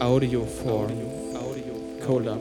audio for Cola.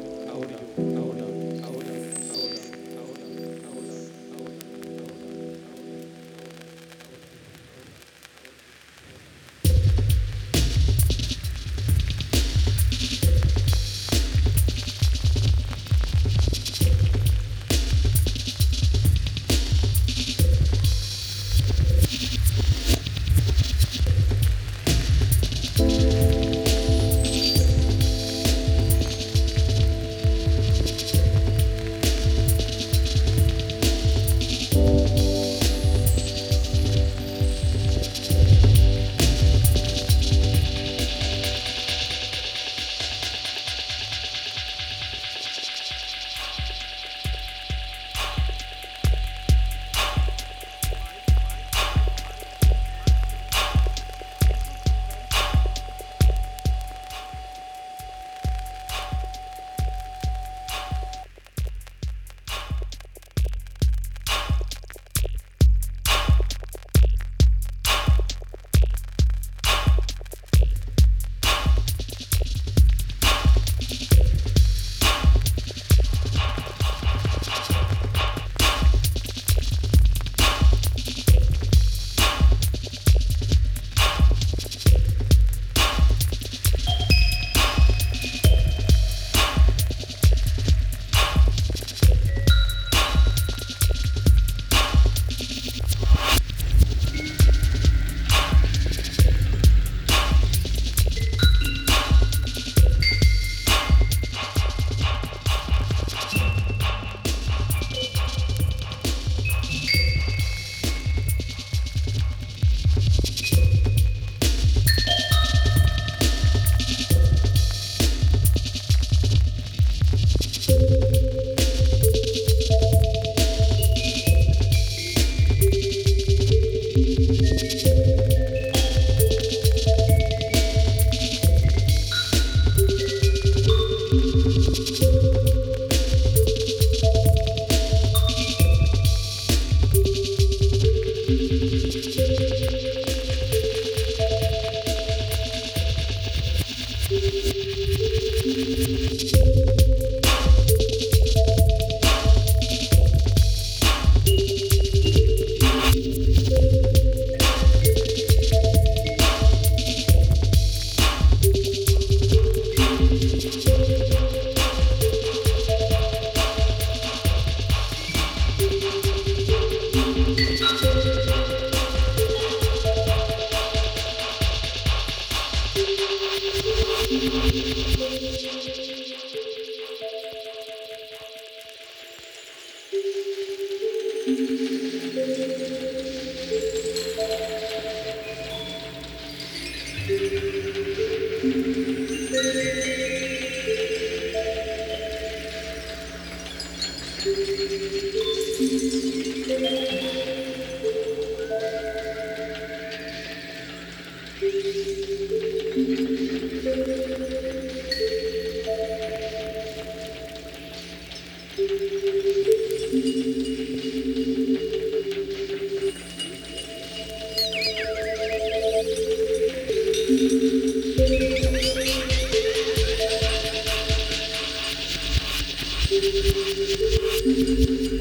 Thank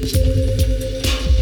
you.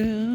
Down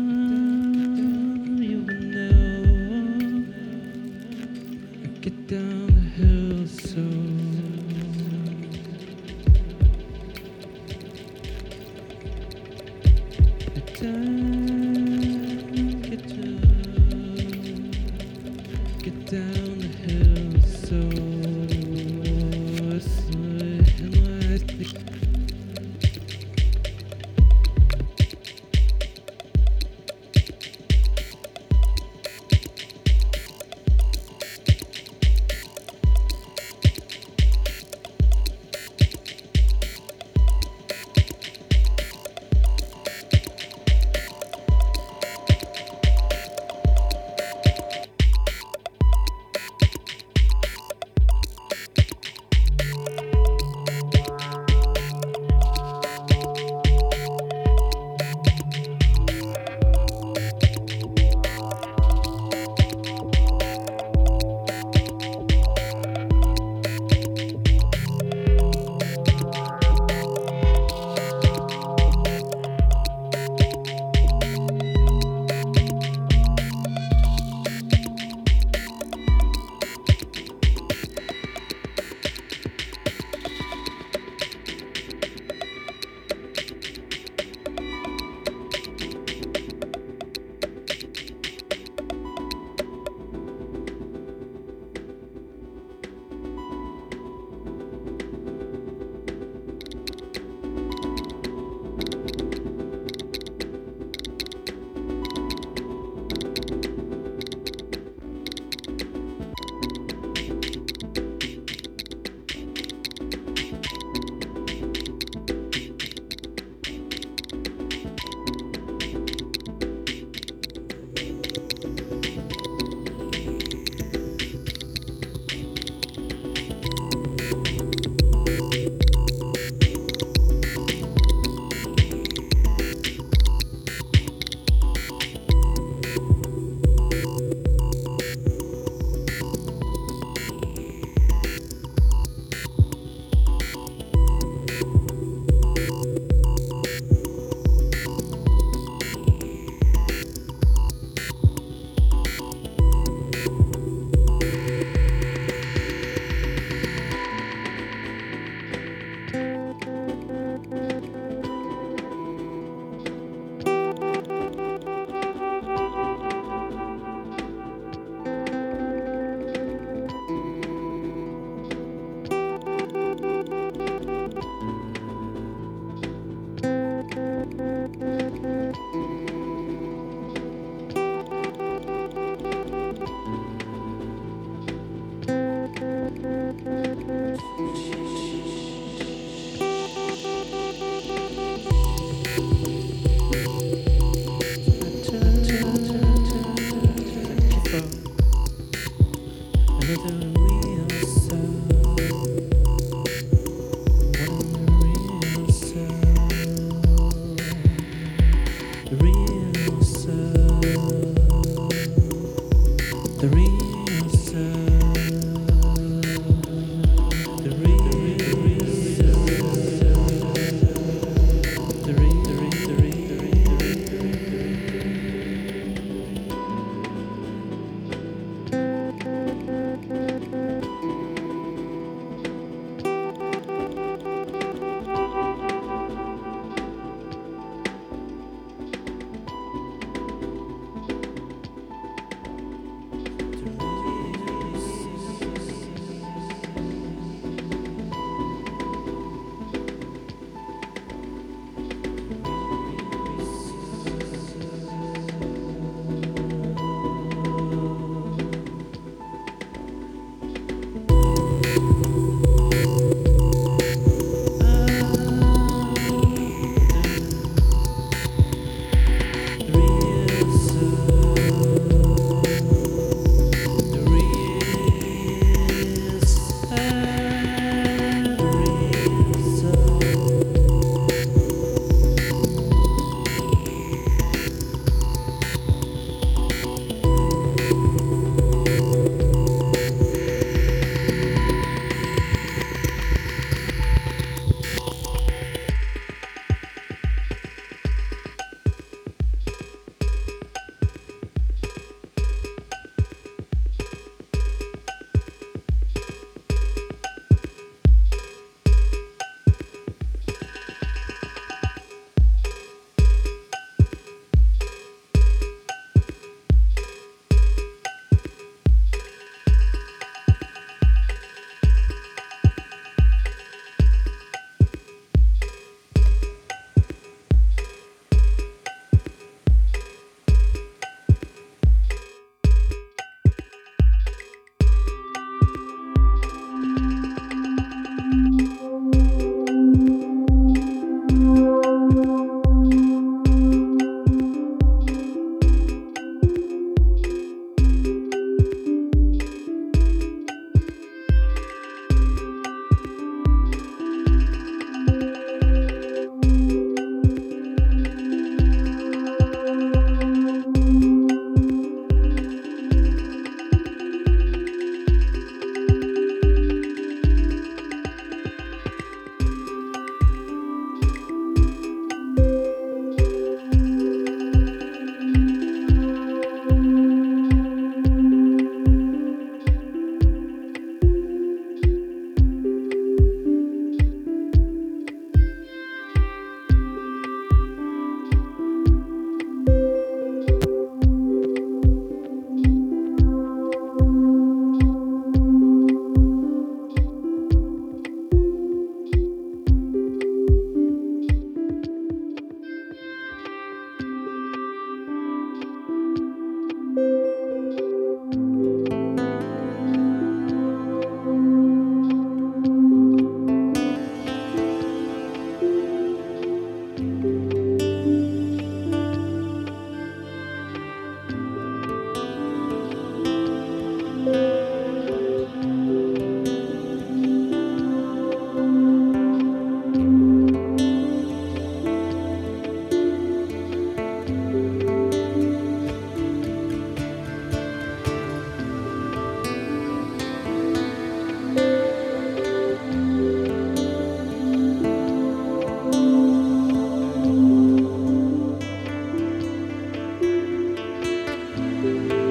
Bye.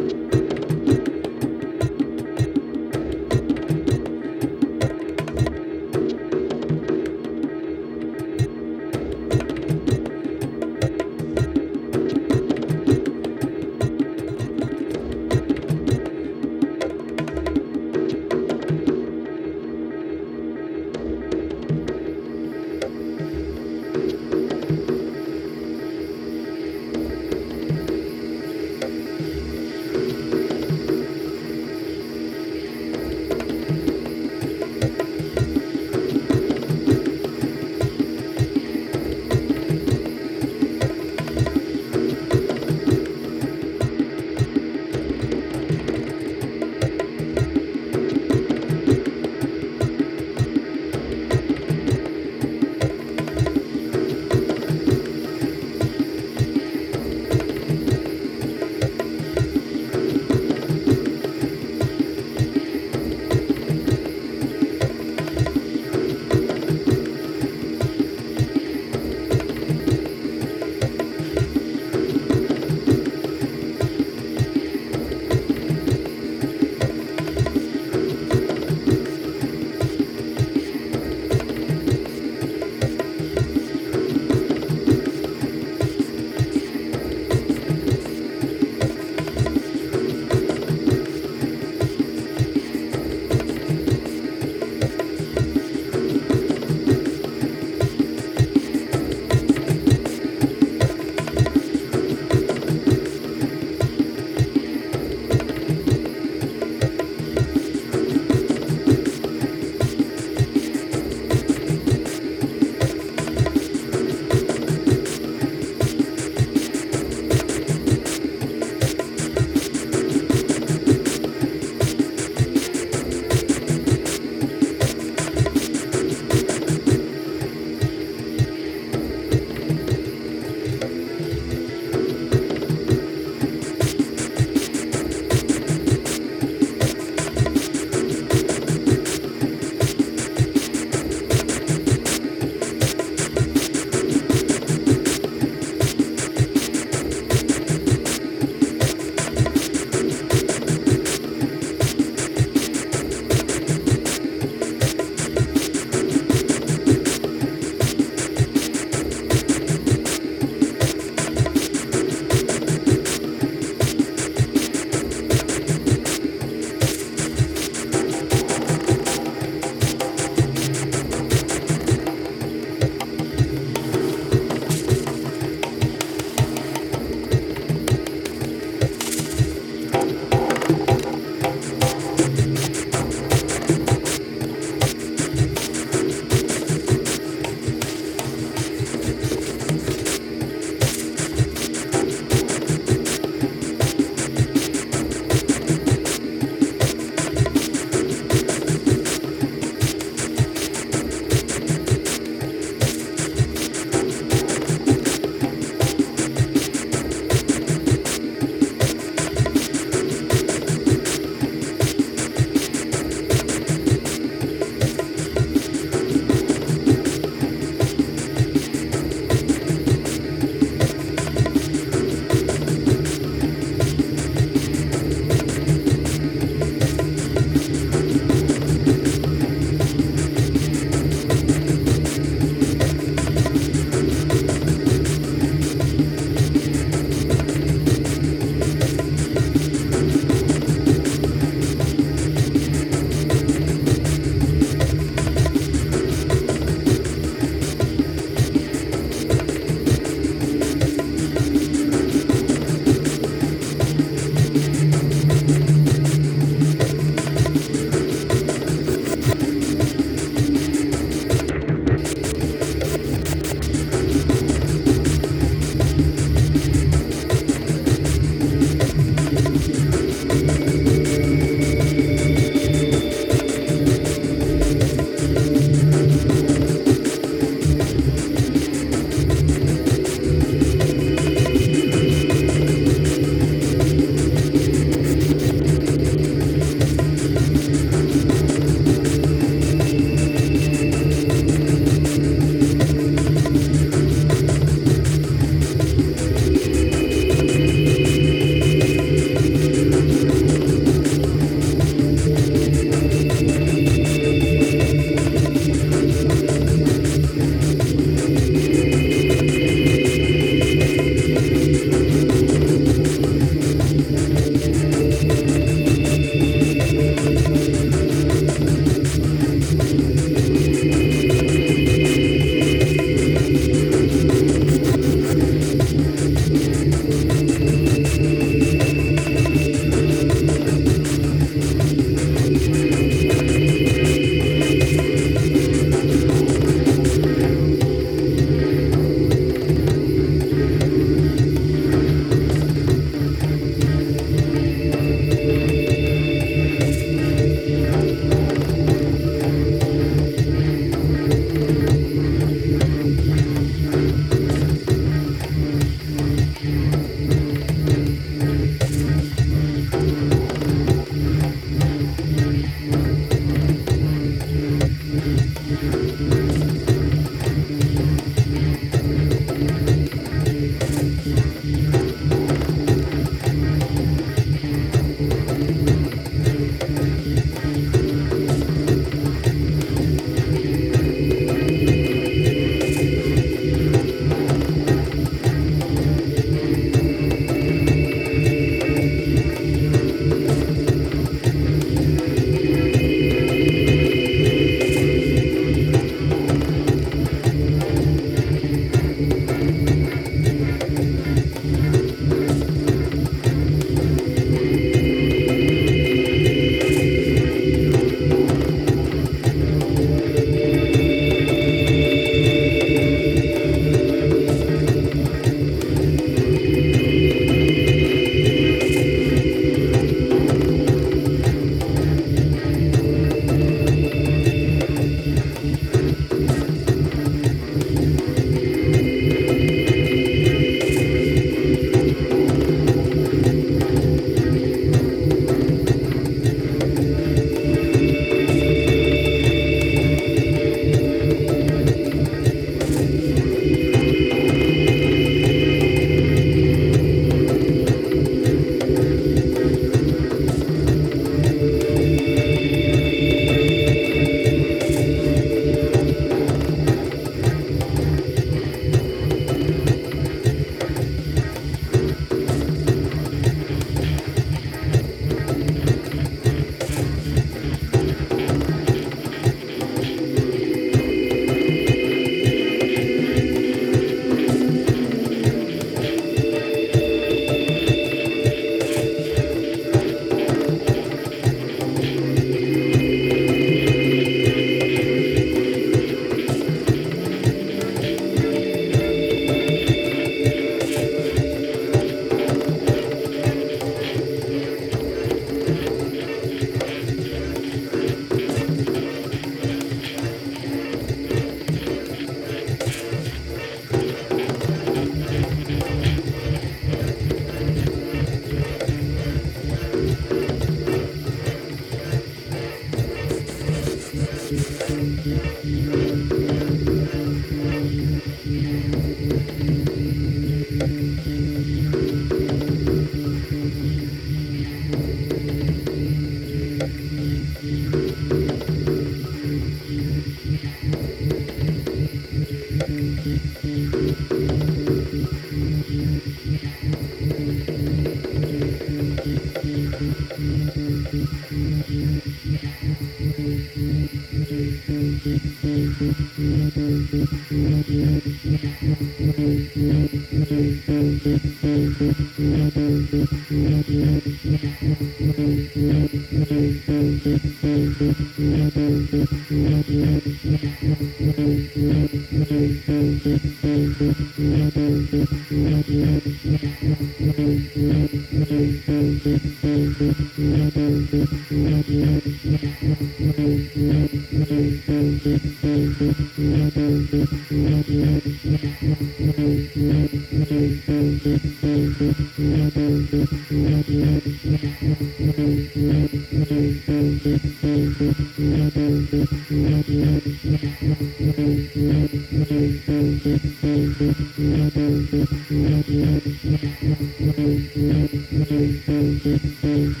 Thank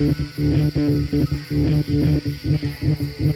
you.